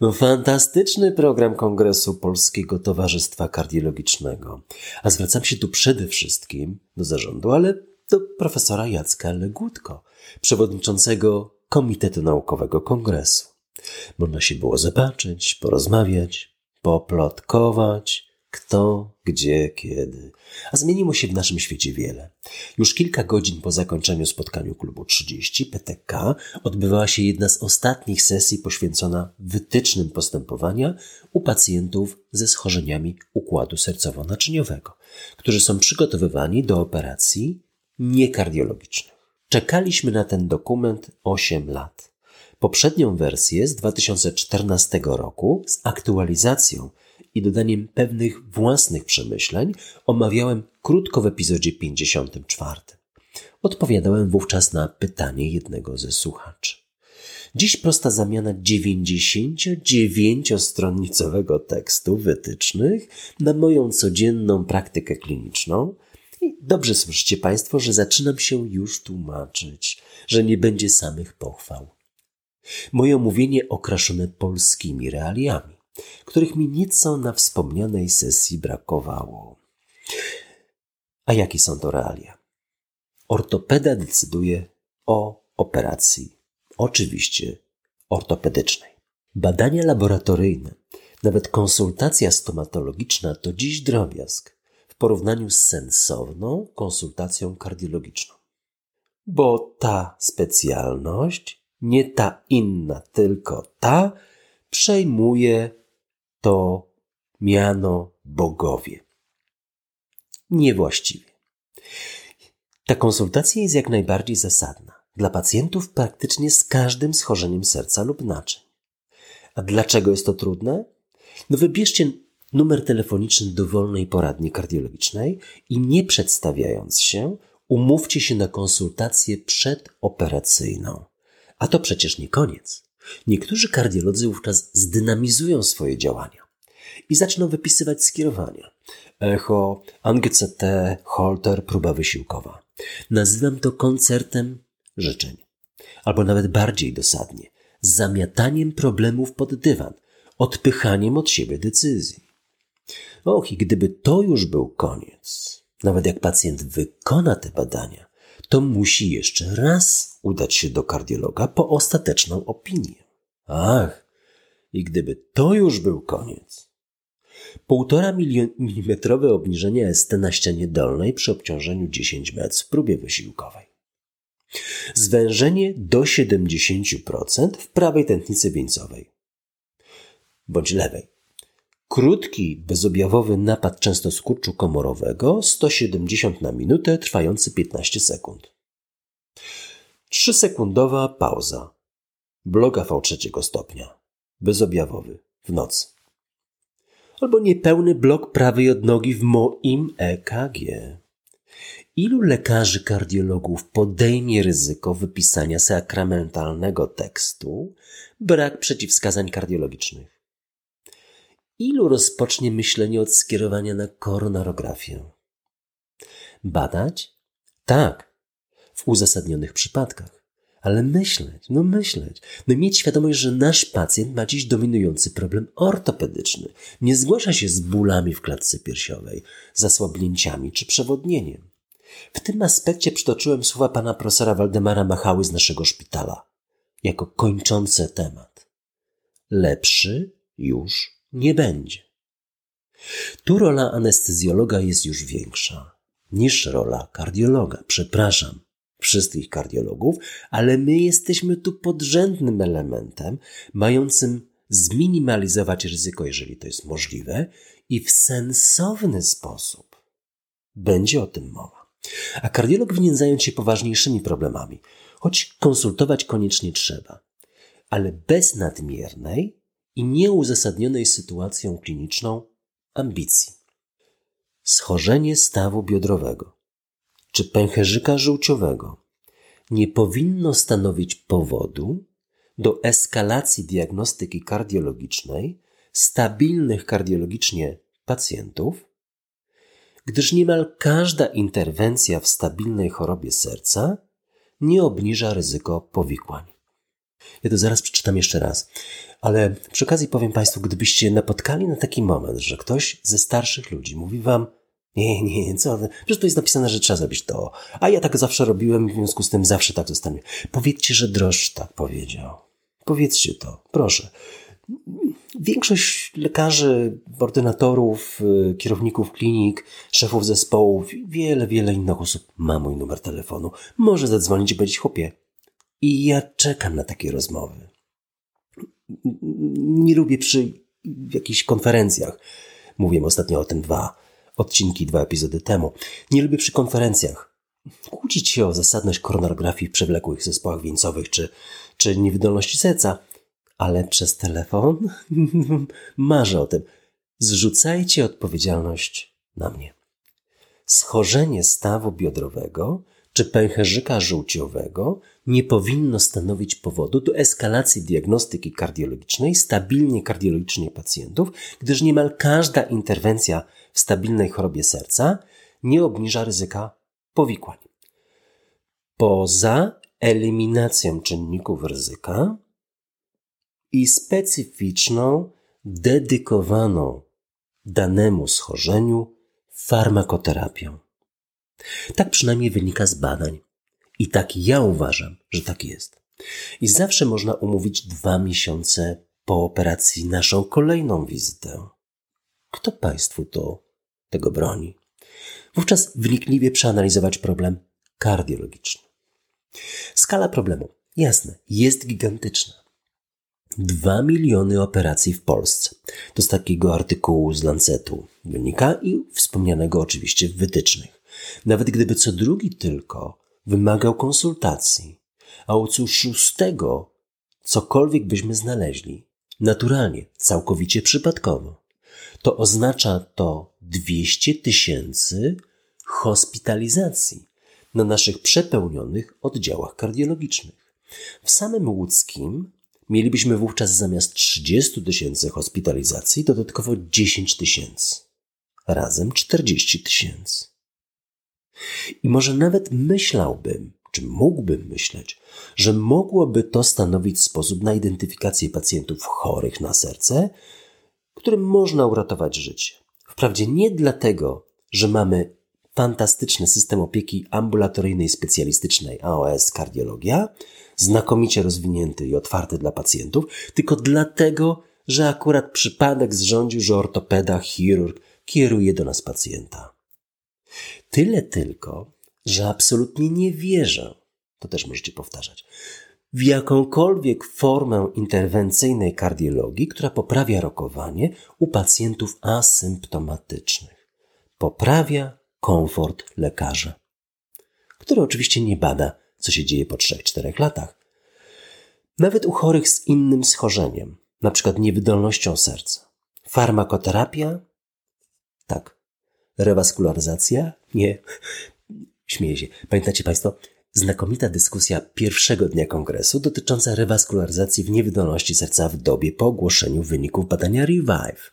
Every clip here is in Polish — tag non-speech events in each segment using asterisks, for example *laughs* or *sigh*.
No, fantastyczny program Kongresu Polskiego Towarzystwa Kardiologicznego. A zwracam się tu przede wszystkim do zarządu, ale do profesora Jacka Legutko, przewodniczącego Komitetu Naukowego Kongresu. Można się było zobaczyć, porozmawiać, poplotkować, kto, gdzie, kiedy. A zmieniło się w naszym świecie wiele. Już kilka godzin po zakończeniu spotkania klubu 30 PTK odbywała się jedna z ostatnich sesji poświęcona wytycznym postępowania u pacjentów ze schorzeniami układu sercowo-naczyniowego, którzy są przygotowywani do operacji niekardiologicznych. Czekaliśmy na ten dokument 8 lat. Poprzednią wersję z 2014 roku z aktualizacją i dodaniem pewnych własnych przemyśleń omawiałem krótko w epizodzie 54. Odpowiadałem wówczas na pytanie jednego ze słuchaczy. Dziś prosta zamiana 99-stronicowego tekstu wytycznych na moją codzienną praktykę kliniczną. I dobrze słyszycie Państwo, że zaczynam się już tłumaczyć, że nie będzie samych pochwał. Moje omówienie okraszone polskimi realiami których mi nieco na wspomnianej sesji brakowało. A jakie są to realia? Ortopeda decyduje o operacji, oczywiście ortopedycznej. Badania laboratoryjne, nawet konsultacja stomatologiczna to dziś drobiazg w porównaniu z sensowną konsultacją kardiologiczną. Bo ta specjalność, nie ta inna, tylko ta, przejmuje to miano bogowie. Niewłaściwie. Ta konsultacja jest jak najbardziej zasadna dla pacjentów praktycznie z każdym schorzeniem serca lub naczyń. A dlaczego jest to trudne? No wybierzcie numer telefoniczny dowolnej poradni kardiologicznej i nie przedstawiając się, umówcie się na konsultację przedoperacyjną. A to przecież nie koniec. Niektórzy kardiolodzy wówczas zdynamizują swoje działania i zaczną wypisywać skierowania. Echo, ANGCT, Holter, próba wysiłkowa. Nazywam to koncertem życzeń. Albo nawet bardziej dosadnie, zamiataniem problemów pod dywan, odpychaniem od siebie decyzji. Och, i gdyby to już był koniec, nawet jak pacjent wykona te badania, to musi jeszcze raz udać się do kardiologa po ostateczną opinię. Ach, i gdyby to już był koniec. Półtora milimetrowe obniżenie ST na ścianie dolnej przy obciążeniu 10 metr w próbie wysiłkowej. Zwężenie do 70% w prawej tętnicy wieńcowej bądź lewej. Krótki, bezobjawowy napad często skurczu komorowego 170 na minutę, trwający 15 sekund. 3-sekundowa pauza. Blok AV trzeciego stopnia. Bezobjawowy. W nocy. Albo niepełny blok prawej odnogi w moim EKG. Ilu lekarzy kardiologów podejmie ryzyko wypisania sakramentalnego tekstu brak przeciwwskazań kardiologicznych? Ilu rozpocznie myślenie od skierowania na koronarografię? Badać? Tak, w uzasadnionych przypadkach. Ale myśleć, no myśleć, no mieć świadomość, że nasz pacjent ma dziś dominujący problem ortopedyczny. Nie zgłasza się z bólami w klatce piersiowej, zasłabnięciami czy przewodnieniem. W tym aspekcie przytoczyłem słowa pana profesora Waldemara Machały z naszego szpitala, jako kończące temat. Lepszy już nie będzie. Tu rola anestezjologa jest już większa niż rola kardiologa. Przepraszam wszystkich kardiologów, ale my jesteśmy tu podrzędnym elementem, mającym zminimalizować ryzyko, jeżeli to jest możliwe, i w sensowny sposób będzie o tym mowa. A kardiolog winien zająć się poważniejszymi problemami, choć konsultować koniecznie trzeba, ale bez nadmiernej i nieuzasadnionej sytuacją kliniczną ambicji. Schorzenie stawu biodrowego, czy pęcherzyka żółciowego nie powinno stanowić powodu do eskalacji diagnostyki kardiologicznej stabilnych kardiologicznie pacjentów, gdyż niemal każda interwencja w stabilnej chorobie serca nie obniża ryzyko powikłań. Ja to zaraz przeczytam jeszcze raz, ale przy okazji powiem Państwu, gdybyście napotkali na taki moment, że ktoś ze starszych ludzi mówi Wam, nie, nie, co? Przecież to jest napisane, że trzeba zrobić to. A ja tak zawsze robiłem, w związku z tym zawsze tak zostanie. Powiedzcie, że drożdż tak powiedział. Powiedzcie to, proszę. Większość lekarzy, ordynatorów, y, kierowników klinik, szefów zespołów wiele, wiele innych osób ma mój numer telefonu. Może zadzwonić i powiedzieć, chłopie. I ja czekam na takie rozmowy. Nie lubię przy jakichś konferencjach. Mówiłem ostatnio o tym dwa odcinki, dwa epizody temu. Nie lubię przy konferencjach kłócić się o zasadność koronografii w przewlekłych zespołach wieńcowych czy, czy niewydolności serca, ale przez telefon *laughs* marzę o tym. Zrzucajcie odpowiedzialność na mnie. Schorzenie stawu biodrowego czy pęcherzyka żółciowego nie powinno stanowić powodu do eskalacji diagnostyki kardiologicznej stabilnie kardiologicznie pacjentów, gdyż niemal każda interwencja w stabilnej chorobie serca nie obniża ryzyka powikłań. Poza eliminacją czynników ryzyka i specyficzną, dedykowaną danemu schorzeniu farmakoterapią. Tak przynajmniej wynika z badań. I tak ja uważam, że tak jest. I zawsze można umówić dwa miesiące po operacji naszą kolejną wizytę. Kto Państwu to tego broni? Wówczas wnikliwie przeanalizować problem kardiologiczny. Skala problemu, jasne, jest gigantyczna. Dwa miliony operacji w Polsce. To z takiego artykułu z Lancetu wynika i wspomnianego oczywiście w wytycznych. Nawet gdyby co drugi tylko wymagał konsultacji, a co szóstego cokolwiek byśmy znaleźli, naturalnie, całkowicie przypadkowo, to oznacza to 200 tysięcy hospitalizacji na naszych przepełnionych oddziałach kardiologicznych. W samym łódzkim mielibyśmy wówczas zamiast 30 tysięcy hospitalizacji dodatkowo 10 tysięcy. Razem 40 tysięcy. I może nawet myślałbym, czy mógłbym myśleć, że mogłoby to stanowić sposób na identyfikację pacjentów chorych na serce, którym można uratować życie. Wprawdzie nie dlatego, że mamy fantastyczny system opieki ambulatoryjnej specjalistycznej AOS kardiologia, znakomicie rozwinięty i otwarty dla pacjentów, tylko dlatego, że akurat przypadek zrządził, że ortopeda, chirurg kieruje do nas pacjenta. Tyle tylko, że absolutnie nie wierzę, to też możecie powtarzać, w jakąkolwiek formę interwencyjnej kardiologii, która poprawia rokowanie u pacjentów asymptomatycznych. Poprawia komfort lekarza, który oczywiście nie bada, co się dzieje po 3-4 latach. Nawet u chorych z innym schorzeniem, np. niewydolnością serca. Farmakoterapia? Tak. Rewaskularyzacja? Nie. Śmieję się. Pamiętacie Państwo, znakomita dyskusja pierwszego dnia kongresu dotycząca rewaskularyzacji w niewydolności serca w dobie po ogłoszeniu wyników badania Revive.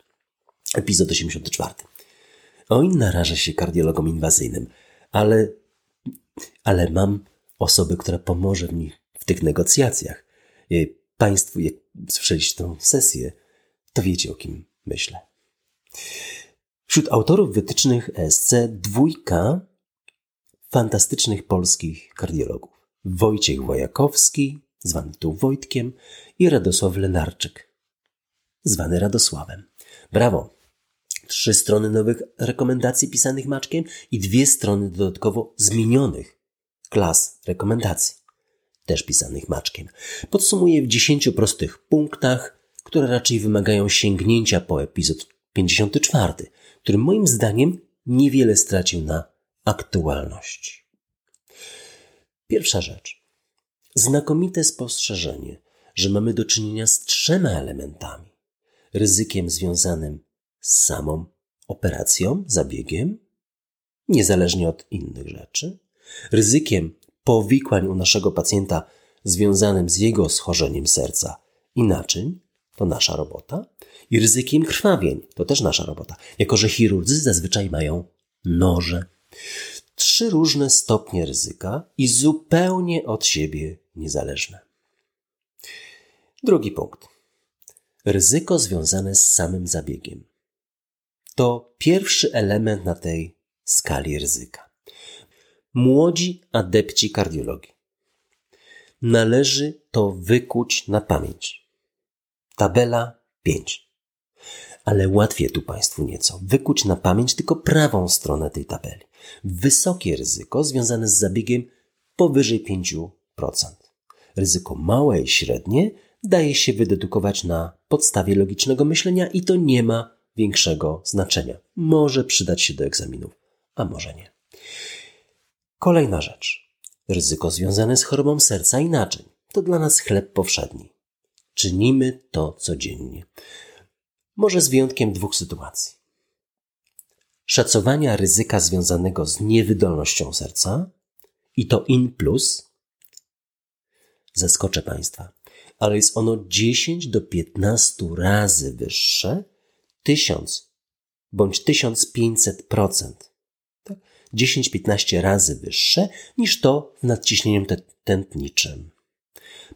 Epizod 84. Oj, narażę się kardiologom inwazyjnym, ale, ale mam osobę, która pomoże mi w tych negocjacjach. Państwu, jak słyszeliście tę sesję, to wiecie o kim myślę. Wśród autorów wytycznych ESC dwójka fantastycznych polskich kardiologów. Wojciech Wojakowski, zwany tu Wojtkiem, i Radosław Lenarczyk, zwany Radosławem. Brawo! Trzy strony nowych rekomendacji pisanych maczkiem i dwie strony dodatkowo zmienionych klas rekomendacji, też pisanych maczkiem. Podsumuję w dziesięciu prostych punktach, które raczej wymagają sięgnięcia po epizod 54, który moim zdaniem niewiele stracił na aktualności. Pierwsza rzecz. Znakomite spostrzeżenie, że mamy do czynienia z trzema elementami. Ryzykiem związanym z samą operacją, zabiegiem, niezależnie od innych rzeczy, ryzykiem powikłań u naszego pacjenta związanym z jego schorzeniem serca i naczyń, to nasza robota, i ryzykiem krwawień, to też nasza robota, jako że chirurdzy zazwyczaj mają noże. Trzy różne stopnie ryzyka i zupełnie od siebie niezależne. Drugi punkt. Ryzyko związane z samym zabiegiem. To pierwszy element na tej skali ryzyka. Młodzi adepci kardiologii. Należy to wykuć na pamięć. Tabela 5. Ale łatwiej tu Państwu nieco wykuć na pamięć tylko prawą stronę tej tabeli. Wysokie ryzyko związane z zabiegiem powyżej 5%. Ryzyko małe i średnie daje się wydedukować na podstawie logicznego myślenia i to nie ma większego znaczenia. Może przydać się do egzaminów, a może nie. Kolejna rzecz. Ryzyko związane z chorobą serca i naczyń. To dla nas chleb powszedni. Czynimy to codziennie. Może z wyjątkiem dwóch sytuacji. Szacowania ryzyka związanego z niewydolnością serca i to in plus. Zaskoczę Państwa, ale jest ono 10 do 15 razy wyższe, 1000 bądź 1500%. Tak? 10-15 razy wyższe niż to w nadciśnieniem tętniczym.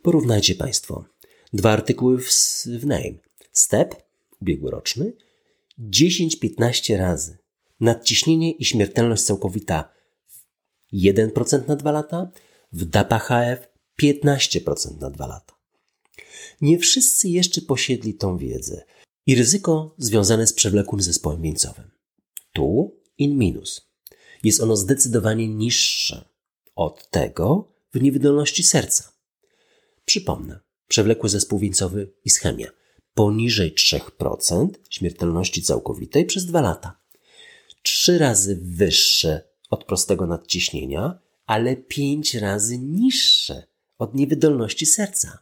Porównajcie Państwo dwa artykuły w, w NAME. STEP, ubiegłoroczny, 10-15 razy. Nadciśnienie i śmiertelność całkowita 1% na 2 lata, w DAPA-HF 15% na 2 lata. Nie wszyscy jeszcze posiedli tą wiedzę i ryzyko związane z przewlekłym zespołem wieńcowym. Tu in minus. Jest ono zdecydowanie niższe od tego w niewydolności serca. Przypomnę, przewlekły zespół wieńcowy ischemia poniżej 3% śmiertelności całkowitej przez 2 lata. Trzy razy wyższe od prostego nadciśnienia, ale pięć razy niższe od niewydolności serca.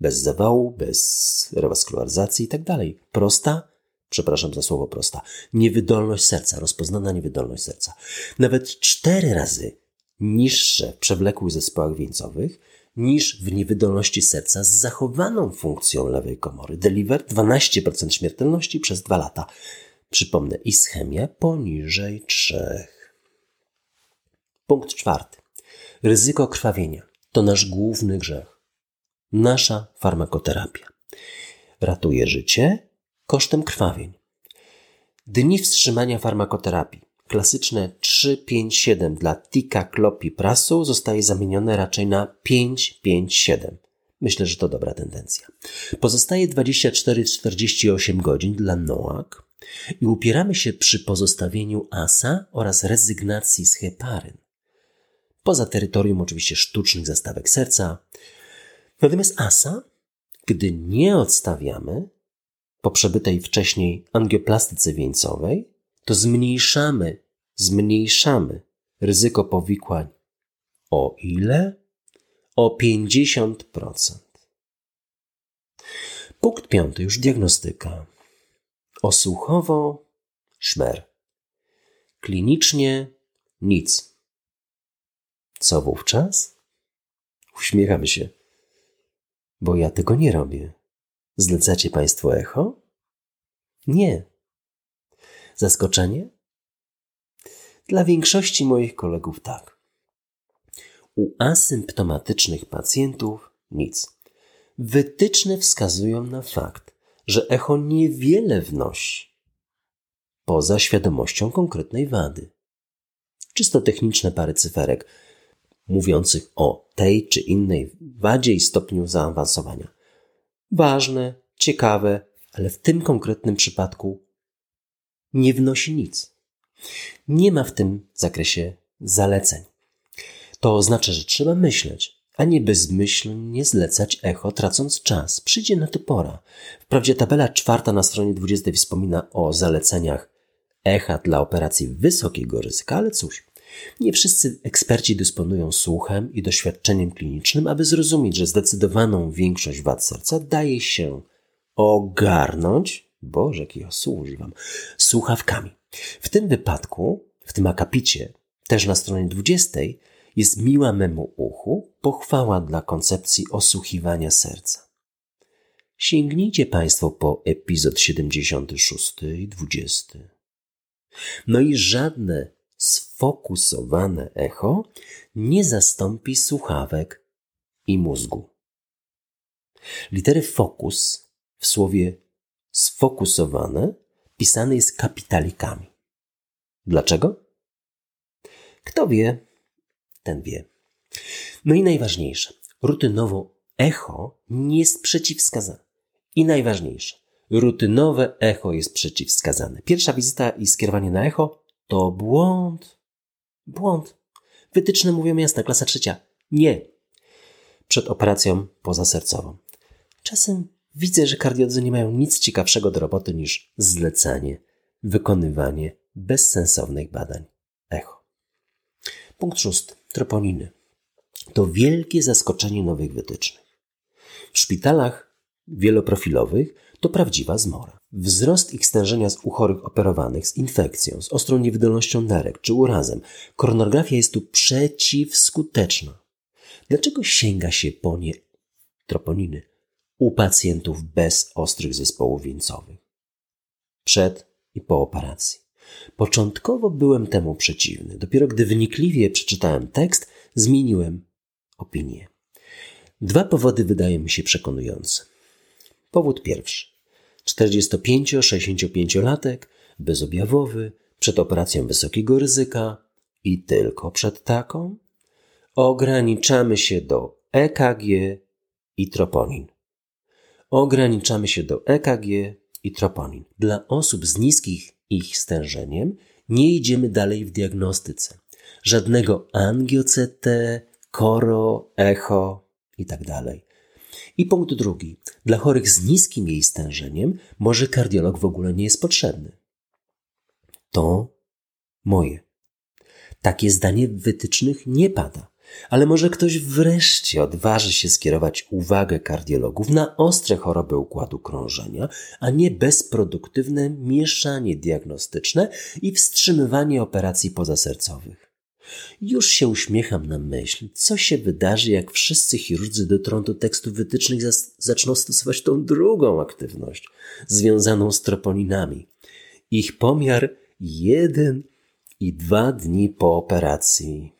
Bez zawału, bez rewaskularyzacji i tak dalej. Prosta, przepraszam za słowo prosta, niewydolność serca, rozpoznana niewydolność serca. Nawet cztery razy niższe w przewlekłych zespołach wieńcowych niż w niewydolności serca z zachowaną funkcją lewej komory. Deliver 12% śmiertelności przez 2 lata. Przypomnę, ischemia poniżej 3. Punkt czwarty. Ryzyko krwawienia to nasz główny grzech. Nasza farmakoterapia. Ratuje życie kosztem krwawień. Dni wstrzymania farmakoterapii klasyczne 3-5-7 dla tika klopi prasu zostaje zamienione raczej na 5-5-7. Myślę, że to dobra tendencja. Pozostaje 24-48 godzin dla NOAK i upieramy się przy pozostawieniu ASA oraz rezygnacji z heparyn. Poza terytorium oczywiście sztucznych zastawek serca. Natomiast ASA, gdy nie odstawiamy po przebytej wcześniej angioplastyce wieńcowej, to zmniejszamy, zmniejszamy ryzyko powikłań. O ile? O 50%. Punkt piąty, już diagnostyka. Osłuchowo szmer. Klinicznie nic. Co wówczas? Uśmiecham się, bo ja tego nie robię. Zlecacie Państwo echo? Nie. Zaskoczenie? Dla większości moich kolegów tak. U asymptomatycznych pacjentów nic. Wytyczne wskazują na fakt, że echo niewiele wnosi poza świadomością konkretnej wady. Czysto techniczne pary cyferek mówiących o tej czy innej wadzie i stopniu zaawansowania. Ważne, ciekawe, ale w tym konkretnym przypadku nie wnosi nic. Nie ma w tym zakresie zaleceń. To oznacza, że trzeba myśleć, a nie bezmyślnie zlecać echo, tracąc czas. Przyjdzie na to pora. Wprawdzie tabela czwarta na stronie 20 wspomina o zaleceniach echa dla operacji wysokiego ryzyka, ale cóż, nie wszyscy eksperci dysponują słuchem i doświadczeniem klinicznym, aby zrozumieć, że zdecydowaną większość wad serca daje się ogarnąć Boże, jakich słów używam. Słuchawkami. W tym wypadku, w tym akapicie, też na stronie 20, jest miła memu uchu pochwała dla koncepcji osłuchiwania serca. Sięgnijcie Państwo po epizod 76 i 20. No i żadne sfokusowane echo nie zastąpi słuchawek i mózgu. Litery fokus w słowie sfokusowane pisane jest kapitalikami. Dlaczego? Kto wie, ten wie. No i najważniejsze, rutynowo echo nie jest przeciwwskazane. I najważniejsze, rutynowe echo jest przeciwwskazane. Pierwsza wizyta i skierowanie na echo to błąd. Błąd. Wytyczne mówią jasno, klasa trzecia. Nie. Przed operacją pozasercową. Czasem widzę, że kardiodzy nie mają nic ciekawszego do roboty niż zlecanie, wykonywanie bezsensownych badań. Echo. Punkt szósty. Troponiny. To wielkie zaskoczenie nowych wytycznych. W szpitalach wieloprofilowych to prawdziwa zmora. Wzrost ich stężenia u chorych operowanych z infekcją, z ostrą niewydolnością nerek czy urazem. Koronografia jest tu przeciwskuteczna. Dlaczego sięga się po nie troponiny u pacjentów bez ostrych zespołów wieńcowych? Przed i po operacji. Początkowo byłem temu przeciwny. Dopiero gdy wnikliwie przeczytałem tekst, zmieniłem opinię. Dwa powody wydają mi się przekonujące. Powód pierwszy. 45-65-latek, bezobjawowy, przed operacją wysokiego ryzyka i tylko przed taką, ograniczamy się do EKG i troponin. Ograniczamy się do EKG i troponin. Dla osób z niskich ich stężeniem nie idziemy dalej w diagnostyce. Żadnego angio-CT, koro, echo itd. Tak I punkt drugi. Dla chorych z niskim jej stężeniem może kardiolog w ogóle nie jest potrzebny. To moje. Takie zdanie w wytycznych nie pada. Ale może ktoś wreszcie odważy się skierować uwagę kardiologów na ostre choroby układu krążenia, a nie bezproduktywne mieszanie diagnostyczne i wstrzymywanie operacji pozasercowych. Już się uśmiecham na myśl, co się wydarzy, jak wszyscy chirurdzy dotrą do tekstów wytycznych zaczną stosować tą drugą aktywność, związaną z troponinami. Ich pomiar jeden i dwa dni po operacji.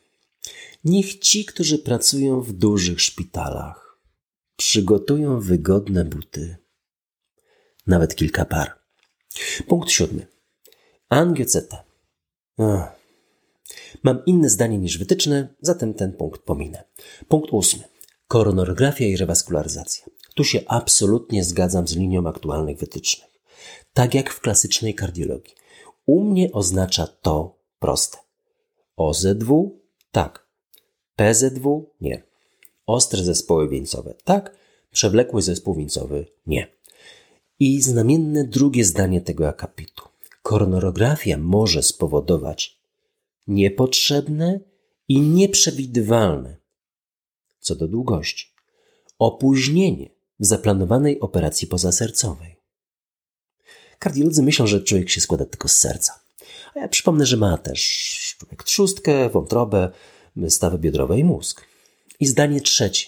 Niech ci, którzy pracują w dużych szpitalach, przygotują wygodne buty, nawet kilka par. Punkt siódmy. Angioceta. Mam inne zdanie niż wytyczne, zatem ten punkt pominę. Punkt ósmy. Koronografia i rewaskularyzacja. Tu się absolutnie zgadzam z linią aktualnych wytycznych. Tak jak w klasycznej kardiologii. U mnie oznacza to proste. OZW tak. PZW nie. Ostre zespoły wieńcowe tak. Przewlekły zespół wieńcowy nie. I znamienne drugie zdanie tego akapitu. Koronografia może spowodować niepotrzebne i nieprzewidywalne co do długości opóźnienie w zaplanowanej operacji pozasercowej. Kardiolodzy myślą, że człowiek się składa tylko z serca. A ja przypomnę, że ma też człowiek trzustkę, wątrobę, stawy biodrowe i mózg. I zdanie trzecie.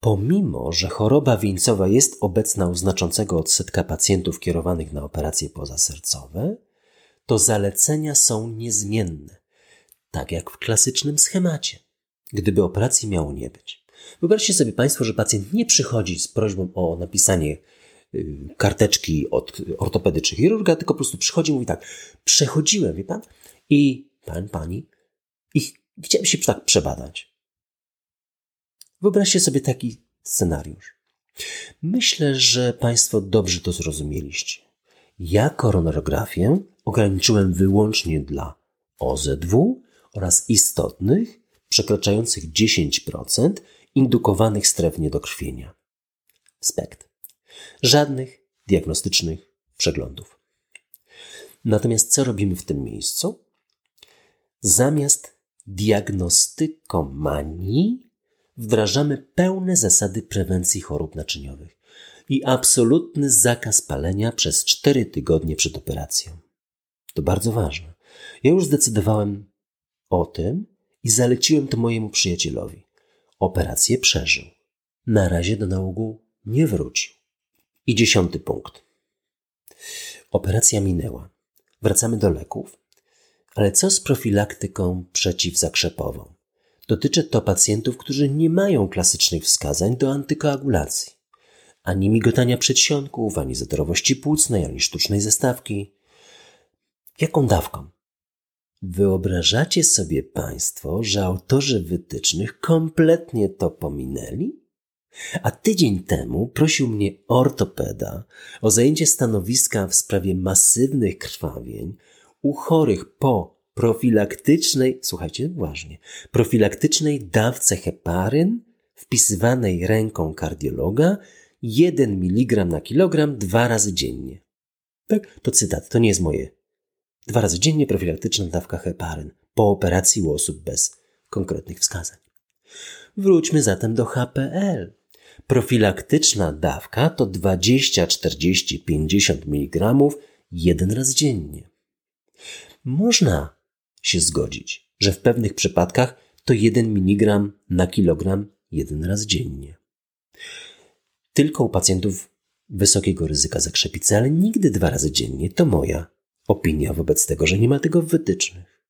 Pomimo, że choroba wieńcowa jest obecna u znaczącego odsetka pacjentów kierowanych na operacje pozasercowe, to zalecenia są niezmienne, tak jak w klasycznym schemacie, gdyby operacji miało nie być. Wyobraźcie sobie Państwo, że pacjent nie przychodzi z prośbą o napisanie y, karteczki od ortopedy czy chirurga, tylko po prostu przychodzi i mówi tak, przechodziłem, wie pan, i pan, pani, i chciałem się tak przebadać. Wyobraźcie sobie taki scenariusz. Myślę, że Państwo dobrze to zrozumieliście. Ja koronarografię ograniczyłem wyłącznie dla OZW oraz istotnych, przekraczających 10% indukowanych stref niedokrwienia. Spekt. Żadnych diagnostycznych przeglądów. Natomiast co robimy w tym miejscu? Zamiast diagnostykomanii wdrażamy pełne zasady prewencji chorób naczyniowych i absolutny zakaz palenia przez 4 tygodnie przed operacją. To bardzo ważne. Ja już zdecydowałem o tym i zaleciłem to mojemu przyjacielowi. Operację przeżył. Na razie do nałogu nie wrócił. I dziesiąty punkt. Operacja minęła. Wracamy do leków. Ale co z profilaktyką przeciwzakrzepową? Dotyczy to pacjentów, którzy nie mają klasycznych wskazań do antykoagulacji. Ani migotania przedsionków, ani zatorowości płucnej, ani sztucznej zestawki. Jaką dawką? Wyobrażacie sobie Państwo, że autorzy wytycznych kompletnie to pominęli? A tydzień temu prosił mnie ortopeda o zajęcie stanowiska w sprawie masywnych krwawień u chorych po profilaktycznej, słuchajcie uważnie, profilaktycznej dawce heparyn wpisywanej ręką kardiologa 1 mg na kilogram dwa razy dziennie. Tak, to cytat, to nie jest moje. Dwa razy dziennie profilaktyczna dawka heparyn po operacji u osób bez konkretnych wskazań. Wróćmy zatem do HPL. Profilaktyczna dawka to 20, 40, 50 mg jeden raz dziennie. Można się zgodzić, że w pewnych przypadkach to 1 mg na kilogram jeden raz dziennie. Tylko u pacjentów wysokiego ryzyka zakrzepicy, ale nigdy dwa razy dziennie to moja opinia wobec tego, że nie ma tego w wytycznych.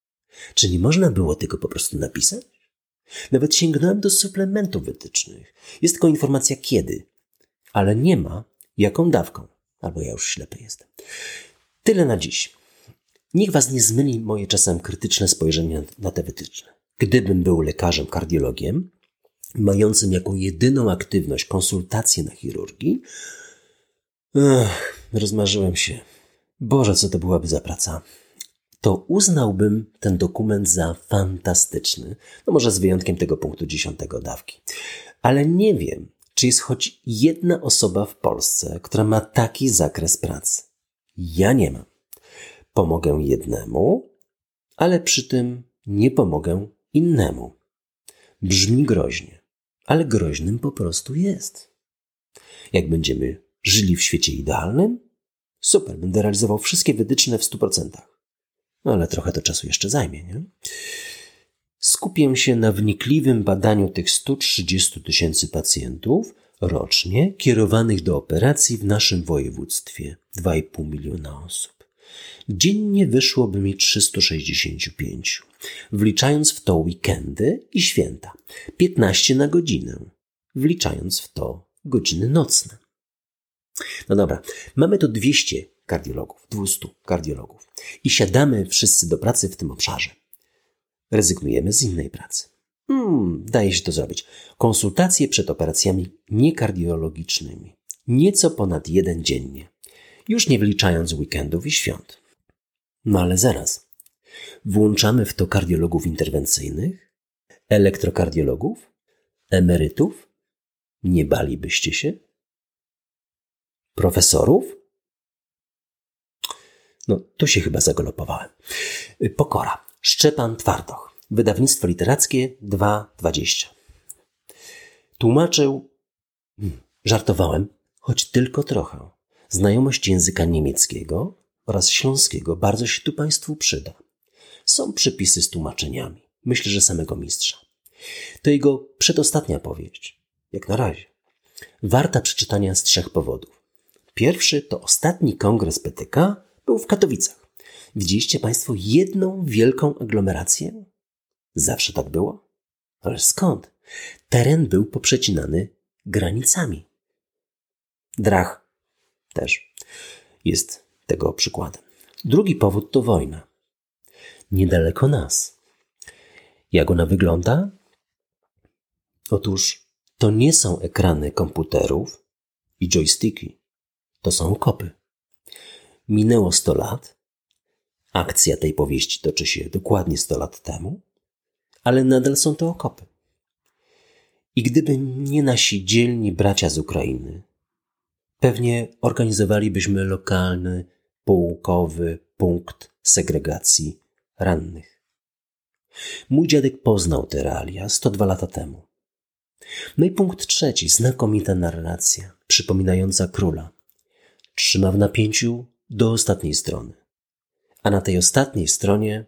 Czy nie można było tego po prostu napisać? Nawet sięgnąłem do suplementów wytycznych. Jest tylko informacja kiedy, ale nie ma jaką dawką. Albo ja już ślepy jestem. Tyle na dziś. Niech was nie zmyli moje czasem krytyczne spojrzenie na te wytyczne. Gdybym był lekarzem kardiologiem, mającym jako jedyną aktywność konsultacje na chirurgii, ech, rozmarzyłem się. Boże, co to byłaby za praca to uznałbym ten dokument za fantastyczny. No może z wyjątkiem tego punktu dziesiątego dawki. Ale nie wiem, czy jest choć jedna osoba w Polsce, która ma taki zakres pracy. Ja nie mam. Pomogę jednemu, ale przy tym nie pomogę innemu. Brzmi groźnie, ale groźnym po prostu jest. Jak będziemy żyli w świecie idealnym, super, będę realizował wszystkie wytyczne w 100%. No ale trochę to czasu jeszcze zajmie, nie? Skupię się na wnikliwym badaniu tych 130 tysięcy pacjentów rocznie kierowanych do operacji w naszym województwie 2,5 miliona osób. Dziennie wyszłoby mi 365, wliczając w to weekendy i święta, 15 na godzinę, wliczając w to godziny nocne. No dobra, mamy tu 200 kardiologów, 200 kardiologów i siadamy wszyscy do pracy w tym obszarze. Rezygnujemy z innej pracy. Hmm, daje się to zrobić. Konsultacje przed operacjami niekardiologicznymi. Nieco ponad jeden dziennie. Już nie wliczając weekendów i świąt. No ale zaraz. Włączamy w to kardiologów interwencyjnych, elektrokardiologów, emerytów? Nie balibyście się? Profesorów? No, tu się chyba zagalopowałem. Pokora. Szczepan Twardoch. Wydawnictwo literackie 2.20. Tłumaczył, hmm, żartowałem, choć tylko trochę. Znajomość języka niemieckiego oraz śląskiego bardzo się tu Państwu przyda. Są przypisy z tłumaczeniami. Myślę, że samego mistrza. To jego przedostatnia powieść. Jak na razie. Warta przeczytania z trzech powodów. Pierwszy to ostatni kongres PTK był w Katowicach. Widzieliście Państwo jedną wielką aglomerację? Zawsze tak było? Ale skąd? Teren był poprzecinany granicami. Drach też jest tego przykładem. Drugi powód to wojna. Niedaleko nas. Jak ona wygląda? Otóż to nie są ekrany komputerów i joysticki. To są kopy. Minęło 100 lat. Akcja tej powieści toczy się dokładnie 100 lat temu, ale nadal są to okopy. I gdyby nie nasi dzielni bracia z Ukrainy, pewnie organizowalibyśmy lokalny, połkowy punkt segregacji rannych. Mój dziadek poznał te realia 102 lata temu. No i punkt trzeci, znakomita narracja, przypominająca króla. Trzyma w napięciu do ostatniej strony. A na tej ostatniej stronie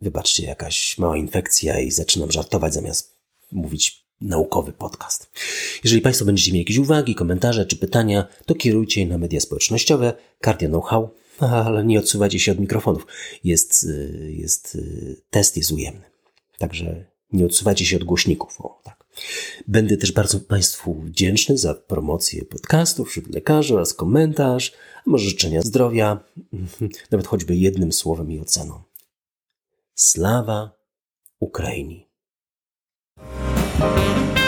wybaczcie, jakaś mała infekcja i zaczynam żartować zamiast mówić naukowy podcast. Jeżeli Państwo będziecie mieli jakieś uwagi, komentarze czy pytania, to kierujcie je na media społecznościowe, Cardio Know-how, ale nie odsuwajcie się od mikrofonów. Jest, y, jest, y, test jest ujemny. Także nie odsuwajcie się od głośników. O, tak. Będę też bardzo Państwu wdzięczny za promocję podcastu wśród lekarzy oraz komentarz, a może życzenia zdrowia, *laughs* nawet choćby jednym słowem i oceną. Slawa Ukrainii. Thank you.